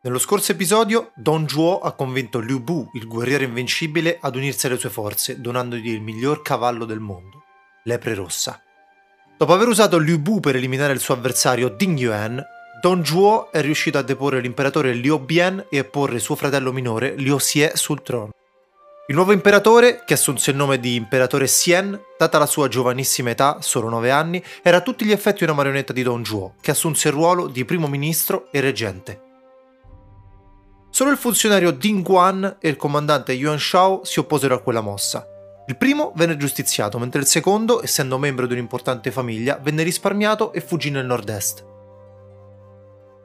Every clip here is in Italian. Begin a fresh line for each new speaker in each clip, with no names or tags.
Nello scorso episodio, Don Juo ha convinto Liu Bu, il guerriero invincibile, ad unirsi alle sue forze, donandogli il miglior cavallo del mondo, l'Epre Rossa. Dopo aver usato Liu Bu per eliminare il suo avversario Ding Yuan, Don Juo è riuscito a deporre l'imperatore Liu Bian e a porre suo fratello minore Liu Xie sul trono. Il nuovo imperatore, che assunse il nome di imperatore Xian, data la sua giovanissima età, solo 9 anni, era a tutti gli effetti una marionetta di Don Juo, che assunse il ruolo di primo ministro e reggente. Solo il funzionario Ding Guan e il comandante Yuan Shao si opposero a quella mossa. Il primo venne giustiziato, mentre il secondo, essendo membro di un'importante famiglia, venne risparmiato e fuggì nel nord-est.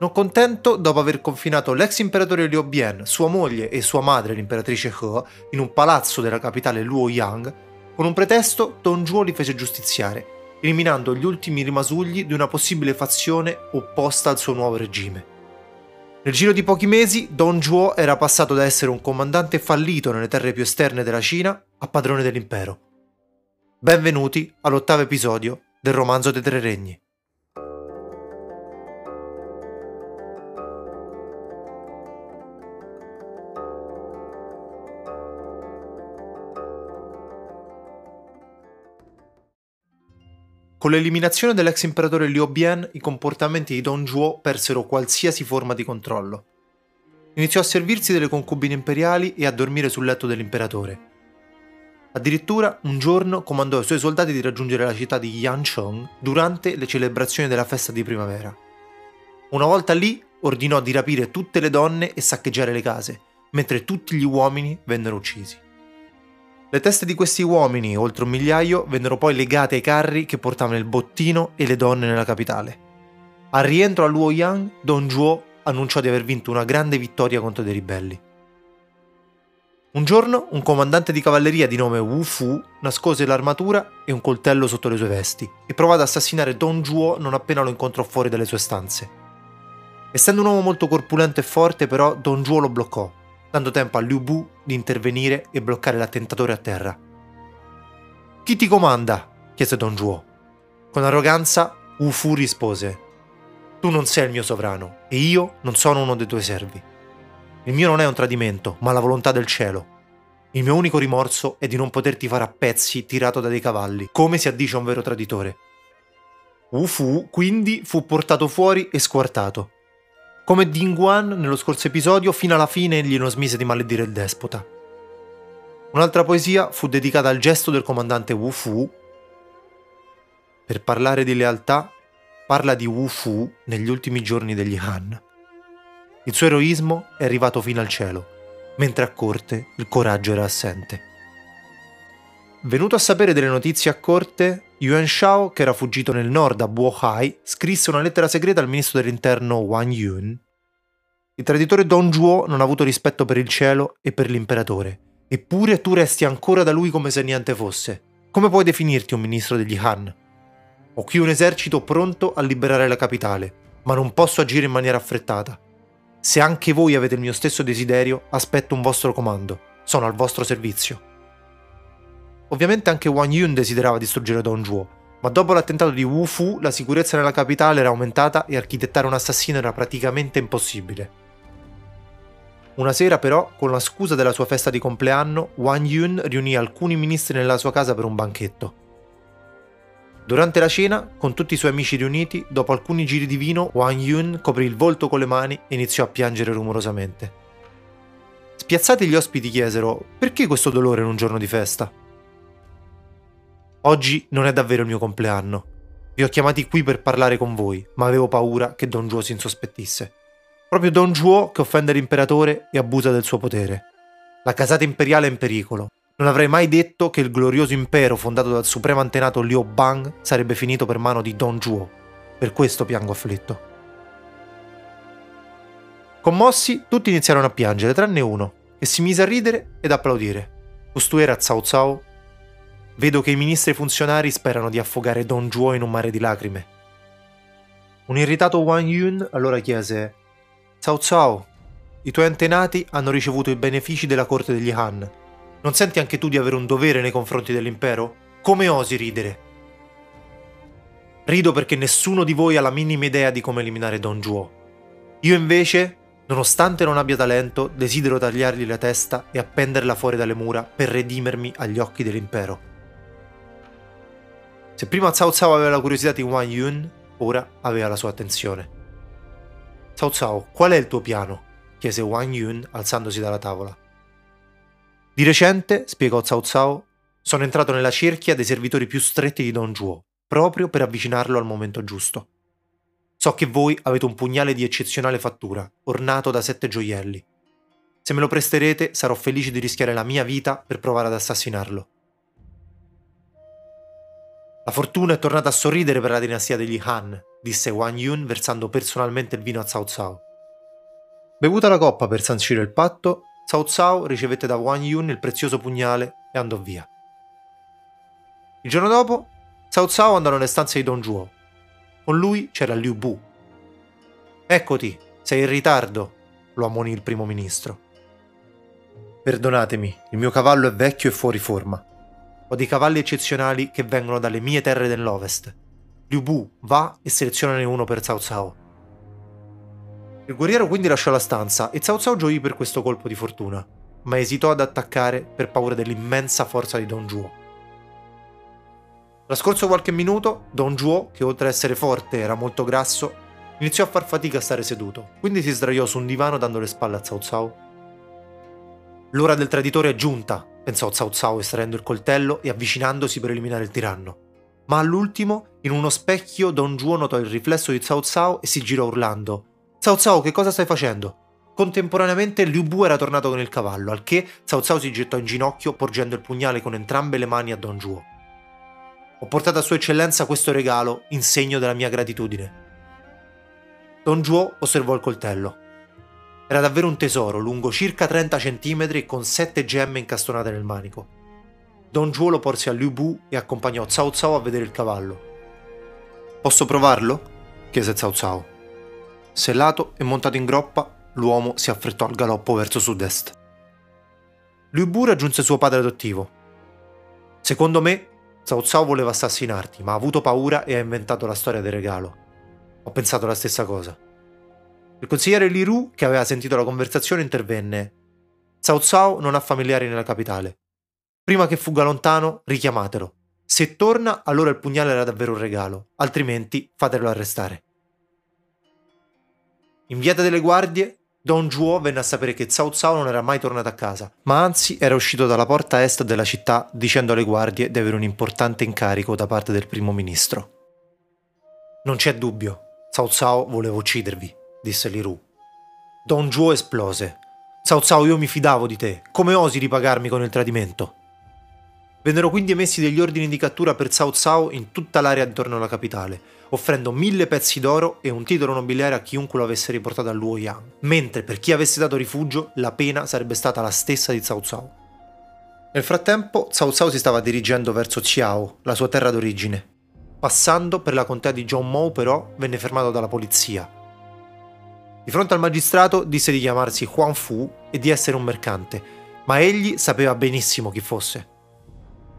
Non contento, dopo aver confinato l'ex imperatore Liu Bian, sua moglie e sua madre, l'imperatrice He, in un palazzo della capitale Luoyang, con un pretesto Don Juo li fece giustiziare, eliminando gli ultimi rimasugli di una possibile fazione opposta al suo nuovo regime. Nel giro di pochi mesi, Don Juo era passato da essere un comandante fallito nelle terre più esterne della Cina a padrone dell'impero. Benvenuti all'ottavo episodio del romanzo dei tre regni. Con l'eliminazione dell'ex imperatore Liu Bian, i comportamenti di Don Juo persero qualsiasi forma di controllo. Iniziò a servirsi delle concubine imperiali e a dormire sul letto dell'imperatore. Addirittura un giorno comandò ai suoi soldati di raggiungere la città di Yanchong durante le celebrazioni della festa di primavera. Una volta lì ordinò di rapire tutte le donne e saccheggiare le case, mentre tutti gli uomini vennero uccisi. Le teste di questi uomini, oltre un migliaio, vennero poi legate ai carri che portavano il bottino e le donne nella capitale. Al rientro a Luoyang, Don Juo annunciò di aver vinto una grande vittoria contro dei ribelli. Un giorno, un comandante di cavalleria di nome Wu Fu nascose l'armatura e un coltello sotto le sue vesti e provò ad assassinare Don Juo non appena lo incontrò fuori dalle sue stanze. Essendo un uomo molto corpulento e forte, però, Don Juo lo bloccò dando tempo a Liu Bu di intervenire e bloccare l'attentatore a terra. Chi ti comanda? chiese Don Juo. Con arroganza, Wu Fu rispose: Tu non sei il mio sovrano e io non sono uno dei tuoi servi. Il mio non è un tradimento, ma la volontà del cielo. Il mio unico rimorso è di non poterti fare a pezzi tirato da dei cavalli, come si addice a un vero traditore. Wu Fu quindi fu portato fuori e squartato, come Dingguan nello scorso episodio, fino alla fine egli non smise di maledire il despota. Un'altra poesia fu dedicata al gesto del comandante Wu Fu. Per parlare di lealtà, parla di Wu Fu negli ultimi giorni degli Han. Il suo eroismo è arrivato fino al cielo, mentre a corte il coraggio era assente. Venuto a sapere delle notizie a corte, Yuan Shao, che era fuggito nel nord a Bohai, scrisse una lettera segreta al ministro dell'interno Wang Yun. Il traditore Don Juo non ha avuto rispetto per il cielo e per l'imperatore, eppure tu resti ancora da lui come se niente fosse. Come puoi definirti un ministro degli Han? Ho qui un esercito pronto a liberare la capitale, ma non posso agire in maniera affrettata. Se anche voi avete il mio stesso desiderio, aspetto un vostro comando. Sono al vostro servizio. Ovviamente anche Wang Yun desiderava distruggere Don Juo, ma dopo l'attentato di Wu Fu la sicurezza nella capitale era aumentata e architettare un assassino era praticamente impossibile. Una sera però, con la scusa della sua festa di compleanno, Wang Yun riunì alcuni ministri nella sua casa per un banchetto. Durante la cena, con tutti i suoi amici riuniti, dopo alcuni giri di vino, Wang Yun coprì il volto con le mani e iniziò a piangere rumorosamente. Spiazzati gli ospiti chiesero: Perché questo dolore in un giorno di festa? Oggi non è davvero il mio compleanno. Vi ho chiamati qui per parlare con voi, ma avevo paura che Don Juo si insospettisse. Proprio Don Juo che offende l'imperatore e abusa del suo potere. La casata imperiale è in pericolo. Non avrei mai detto che il glorioso impero fondato dal supremo antenato Liu Bang sarebbe finito per mano di Don Juo. Per questo piango afflitto. Commossi, tutti iniziarono a piangere, tranne uno, che si mise a ridere ed applaudire. Costui era Cao Cao Vedo che i ministri funzionari sperano di affogare Don Juo in un mare di lacrime. Un irritato Wang Yun allora chiese: Cao Cao, i tuoi antenati hanno ricevuto i benefici della corte degli Han. Non senti anche tu di avere un dovere nei confronti dell'impero? Come osi ridere? Rido perché nessuno di voi ha la minima idea di come eliminare Don Juo. Io invece Nonostante non abbia talento, desidero tagliargli la testa e appenderla fuori dalle mura per redimermi agli occhi dell'impero. Se prima Cao Cao aveva la curiosità di Wang Yun, ora aveva la sua attenzione. Cao Cao, qual è il tuo piano? chiese Wang Yun alzandosi dalla tavola. Di recente, spiegò Cao Cao, sono entrato nella cerchia dei servitori più stretti di Don Zhuo, proprio per avvicinarlo al momento giusto. So che voi avete un pugnale di eccezionale fattura, ornato da sette gioielli. Se me lo presterete, sarò felice di rischiare la mia vita per provare ad assassinarlo. La fortuna è tornata a sorridere per la dinastia degli Han, disse Wang Yun versando personalmente il vino a Cao Cao. Bevuta la coppa per sancire il patto, Cao Cao ricevette da Wang Yun il prezioso pugnale e andò via. Il giorno dopo, Cao Cao andò nelle stanze di Don Zhuo con lui c'era Liu Bu. Eccoti, sei in ritardo, lo ammonì il primo ministro. Perdonatemi, il mio cavallo è vecchio e fuori forma. Ho dei cavalli eccezionali che vengono dalle mie terre dell'ovest. Liu Bu va e selezionane uno per Cao Cao. Il guerriero quindi lasciò la stanza e Cao Cao gioì per questo colpo di fortuna, ma esitò ad attaccare per paura dell'immensa forza di Don Zhuo. Trascorso qualche minuto, Don Juo, che oltre ad essere forte era molto grasso, iniziò a far fatica a stare seduto, quindi si sdraiò su un divano dando le spalle a Cao Cao. L'ora del traditore è giunta, pensò Cao Cao estraendo il coltello e avvicinandosi per eliminare il tiranno. Ma all'ultimo, in uno specchio, Don Juo notò il riflesso di Cao Cao e si girò urlando. Cao Cao, che cosa stai facendo? Contemporaneamente Liu Bu era tornato con il cavallo, al che Cao Cao si gettò in ginocchio porgendo il pugnale con entrambe le mani a Don Juo. Ho portato a Sua Eccellenza questo regalo in segno della mia gratitudine. Don Juo osservò il coltello. Era davvero un tesoro, lungo circa 30 cm con sette gemme incastonate nel manico. Don Juo lo porse a Liu Bu e accompagnò Cao Cao a vedere il cavallo. Posso provarlo? chiese Cao Cao. Sellato e montato in groppa, l'uomo si affrettò al galoppo verso sud-est. Liu Bu raggiunse suo padre adottivo. Secondo me, Cao Cao voleva assassinarti, ma ha avuto paura e ha inventato la storia del regalo. Ho pensato la stessa cosa. Il consigliere Li Ru, che aveva sentito la conversazione, intervenne. Cao Cao non ha familiari nella capitale. Prima che fugga lontano, richiamatelo. Se torna, allora il pugnale era davvero un regalo, altrimenti fatelo arrestare. Inviata delle guardie, Don Juo venne a sapere che Cao Cao non era mai tornato a casa, ma anzi era uscito dalla porta est della città dicendo alle guardie di avere un importante incarico da parte del primo ministro. Non c'è dubbio, Cao Cao voleva uccidervi, disse Liru. Don Juo esplose. Cao Cao io mi fidavo di te, come osi ripagarmi con il tradimento? Vennero quindi emessi degli ordini di cattura per Cao Cao in tutta l'area intorno alla capitale, offrendo mille pezzi d'oro e un titolo nobiliare a chiunque lo avesse riportato a Luoyang, mentre per chi avesse dato rifugio la pena sarebbe stata la stessa di Cao Cao. Nel frattempo Cao Cao si stava dirigendo verso Qiao, la sua terra d'origine. Passando per la contea di Zhongmou però venne fermato dalla polizia. Di fronte al magistrato disse di chiamarsi Huang Fu e di essere un mercante, ma egli sapeva benissimo chi fosse.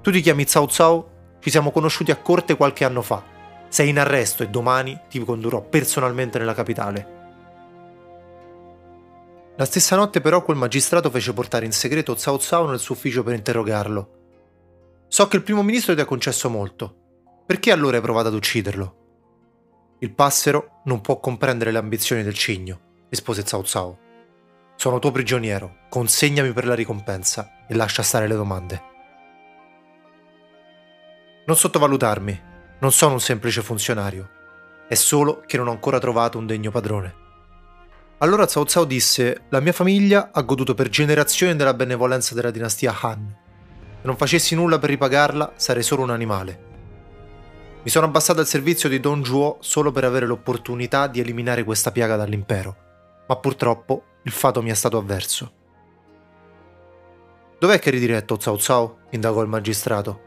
Tu ti chiami Cao Cao? Ci siamo conosciuti a corte qualche anno fa sei in arresto e domani ti condurrò personalmente nella capitale. La stessa notte però quel magistrato fece portare in segreto Cao Cao nel suo ufficio per interrogarlo. So che il primo ministro ti ha concesso molto. Perché allora hai provato ad ucciderlo? Il passero non può comprendere le ambizioni del cigno, rispose Cao Cao. Sono tuo prigioniero, consegnami per la ricompensa e lascia stare le domande. Non sottovalutarmi, non sono un semplice funzionario, è solo che non ho ancora trovato un degno padrone. Allora Cao Cao disse: La mia famiglia ha goduto per generazioni della benevolenza della dinastia Han. Se non facessi nulla per ripagarla, sarei solo un animale. Mi sono abbassato al servizio di Don Juo solo per avere l'opportunità di eliminare questa piaga dall'impero, ma purtroppo il fato mi è stato avverso. Dov'è che eri diretto, Cao Cao? indagò il magistrato.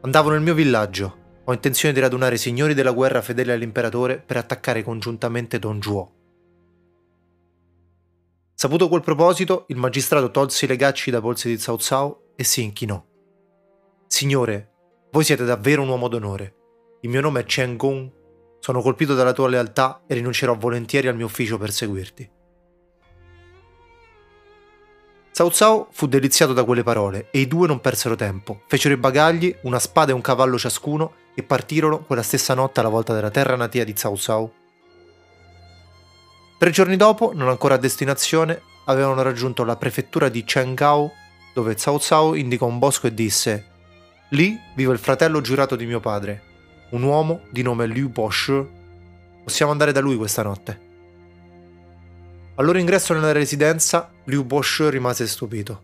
Andavo nel mio villaggio, ho intenzione di radunare i signori della guerra fedeli all'imperatore per attaccare congiuntamente Don Juo. Saputo quel proposito, il magistrato tolse i legacci da polsi di Cao Cao e si inchinò. Signore, voi siete davvero un uomo d'onore. Il mio nome è Chen Gong. Sono colpito dalla tua lealtà e rinuncerò volentieri al mio ufficio per seguirti. Cao Cao fu deliziato da quelle parole e i due non persero tempo. Fecero i bagagli, una spada e un cavallo ciascuno e partirono quella stessa notte alla volta della terra natia di Cao Cao. Tre giorni dopo, non ancora a destinazione, avevano raggiunto la prefettura di Chengao, dove Cao Cao indicò un bosco e disse Lì vive il fratello giurato di mio padre, un uomo di nome Liu Boshi. Possiamo andare da lui questa notte. Al loro ingresso nella residenza, Liu Boshi rimase stupito.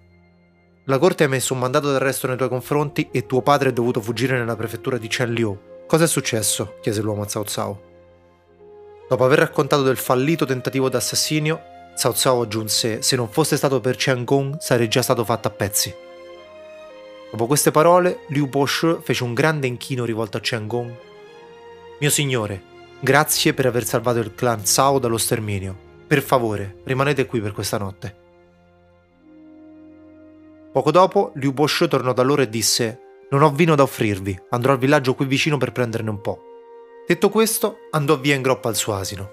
La corte ha emesso un mandato d'arresto nei tuoi confronti e tuo padre è dovuto fuggire nella prefettura di Chenliu. Cosa è successo? chiese l'uomo a Cao Cao. Dopo aver raccontato del fallito tentativo d'assassinio, Cao Cao aggiunse: Se non fosse stato per Chen Gong, sarei già stato fatto a pezzi. Dopo queste parole, Liu Boshi fece un grande inchino rivolto a Chen Gong. Mio signore, grazie per aver salvato il clan Cao dallo sterminio. Per favore, rimanete qui per questa notte. Poco dopo, Liu Bosho tornò da loro e disse: Non ho vino da offrirvi, andrò al villaggio qui vicino per prenderne un po'. Detto questo, andò via in groppa al suo asino.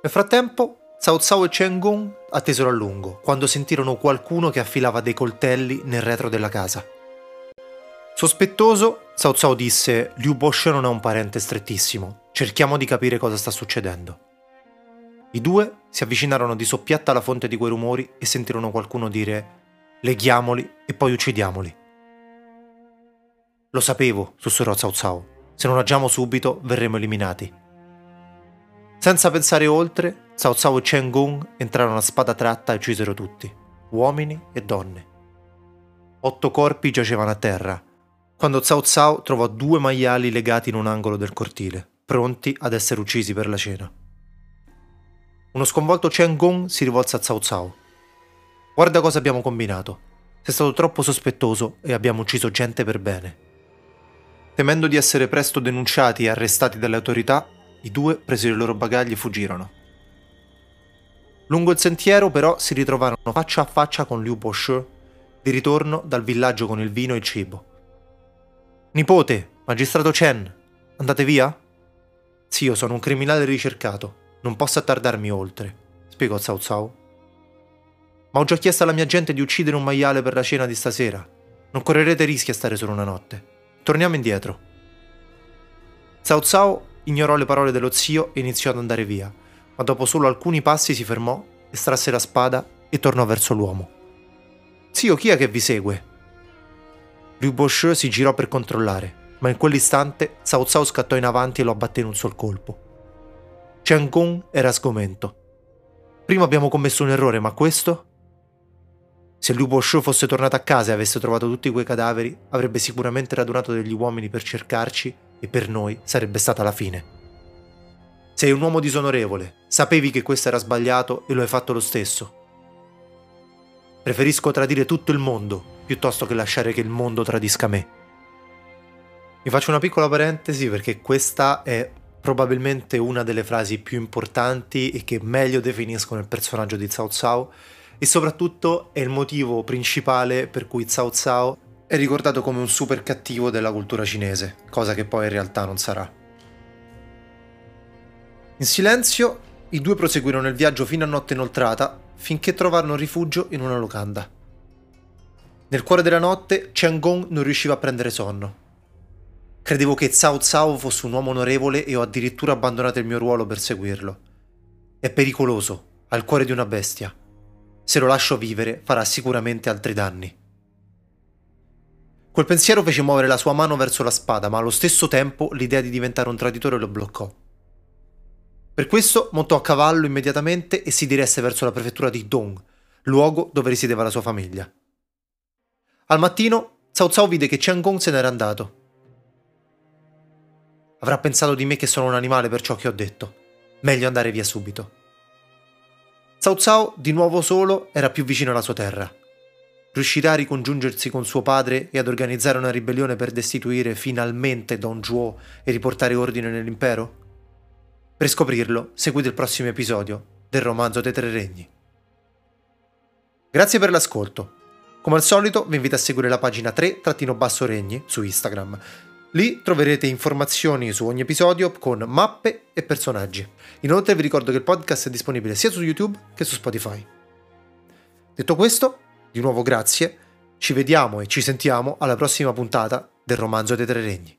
Nel frattempo, Cao Cao e Chen Gong attesero a lungo, quando sentirono qualcuno che affilava dei coltelli nel retro della casa. Sospettoso, Cao Cao disse: Liu Bosho non è un parente strettissimo, cerchiamo di capire cosa sta succedendo. I due si avvicinarono di soppiatta alla fonte di quei rumori e sentirono qualcuno dire leghiamoli e poi uccidiamoli. Lo sapevo, sussurrò Cao Cao. Se non agiamo subito, verremo eliminati. Senza pensare oltre, Cao Cao e Chen Gong entrarono a spada tratta e uccisero tutti, uomini e donne. Otto corpi giacevano a terra, quando Cao Cao trovò due maiali legati in un angolo del cortile, pronti ad essere uccisi per la cena. Uno sconvolto Chen Gong si rivolse a Cao Cao. Guarda cosa abbiamo combinato. Sei stato troppo sospettoso e abbiamo ucciso gente per bene. Temendo di essere presto denunciati e arrestati dalle autorità, i due presero i loro bagagli e fuggirono. Lungo il sentiero, però, si ritrovarono faccia a faccia con Liu Boshi, di ritorno dal villaggio con il vino e il cibo. Nipote, magistrato Chen, andate via? Zio, sono un criminale ricercato. Non posso attardarmi oltre, spiegò Cao Cao. Ma ho già chiesto alla mia gente di uccidere un maiale per la cena di stasera. Non correrete rischi a stare solo una notte. Torniamo indietro. Cao Cao ignorò le parole dello zio e iniziò ad andare via, ma dopo solo alcuni passi si fermò, estrasse la spada e tornò verso l'uomo. Zio, chi è che vi segue? Boshi si girò per controllare, ma in quell'istante Cao Cao scattò in avanti e lo abbatté in un sol colpo. Chen Gong era sgomento. Prima abbiamo commesso un errore, ma questo? Se Liu Boshu fosse tornato a casa e avesse trovato tutti quei cadaveri, avrebbe sicuramente radunato degli uomini per cercarci e per noi sarebbe stata la fine. Sei un uomo disonorevole, sapevi che questo era sbagliato e lo hai fatto lo stesso. Preferisco tradire tutto il mondo piuttosto che lasciare che il mondo tradisca me. Mi faccio una piccola parentesi perché questa è probabilmente una delle frasi più importanti e che meglio definiscono il personaggio di Cao Cao e soprattutto è il motivo principale per cui Cao Cao è ricordato come un super cattivo della cultura cinese, cosa che poi in realtà non sarà. In silenzio, i due proseguirono il viaggio fino a notte inoltrata finché trovarono rifugio in una locanda. Nel cuore della notte, Chen Gong non riusciva a prendere sonno Credevo che Cao Cao fosse un uomo onorevole e ho addirittura abbandonato il mio ruolo per seguirlo. È pericoloso, ha il cuore di una bestia. Se lo lascio vivere farà sicuramente altri danni. Quel pensiero fece muovere la sua mano verso la spada, ma allo stesso tempo l'idea di diventare un traditore lo bloccò. Per questo montò a cavallo immediatamente e si diresse verso la prefettura di Dong, luogo dove risiedeva la sua famiglia. Al mattino, Cao Cao vide che Chen Gong se n'era andato Avrà pensato di me che sono un animale per ciò che ho detto. Meglio andare via subito. Cao Cao, di nuovo solo, era più vicino alla sua terra. Riuscirà a ricongiungersi con suo padre e ad organizzare una ribellione per destituire finalmente Don Zhuo e riportare ordine nell'impero? Per scoprirlo, seguite il prossimo episodio del romanzo dei tre regni. Grazie per l'ascolto. Come al solito vi invito a seguire la pagina 3-regni su Instagram Lì troverete informazioni su ogni episodio con mappe e personaggi. Inoltre vi ricordo che il podcast è disponibile sia su YouTube che su Spotify. Detto questo, Di nuovo grazie, ci vediamo e ci sentiamo alla prossima puntata del Romanzo dei Tre Regni.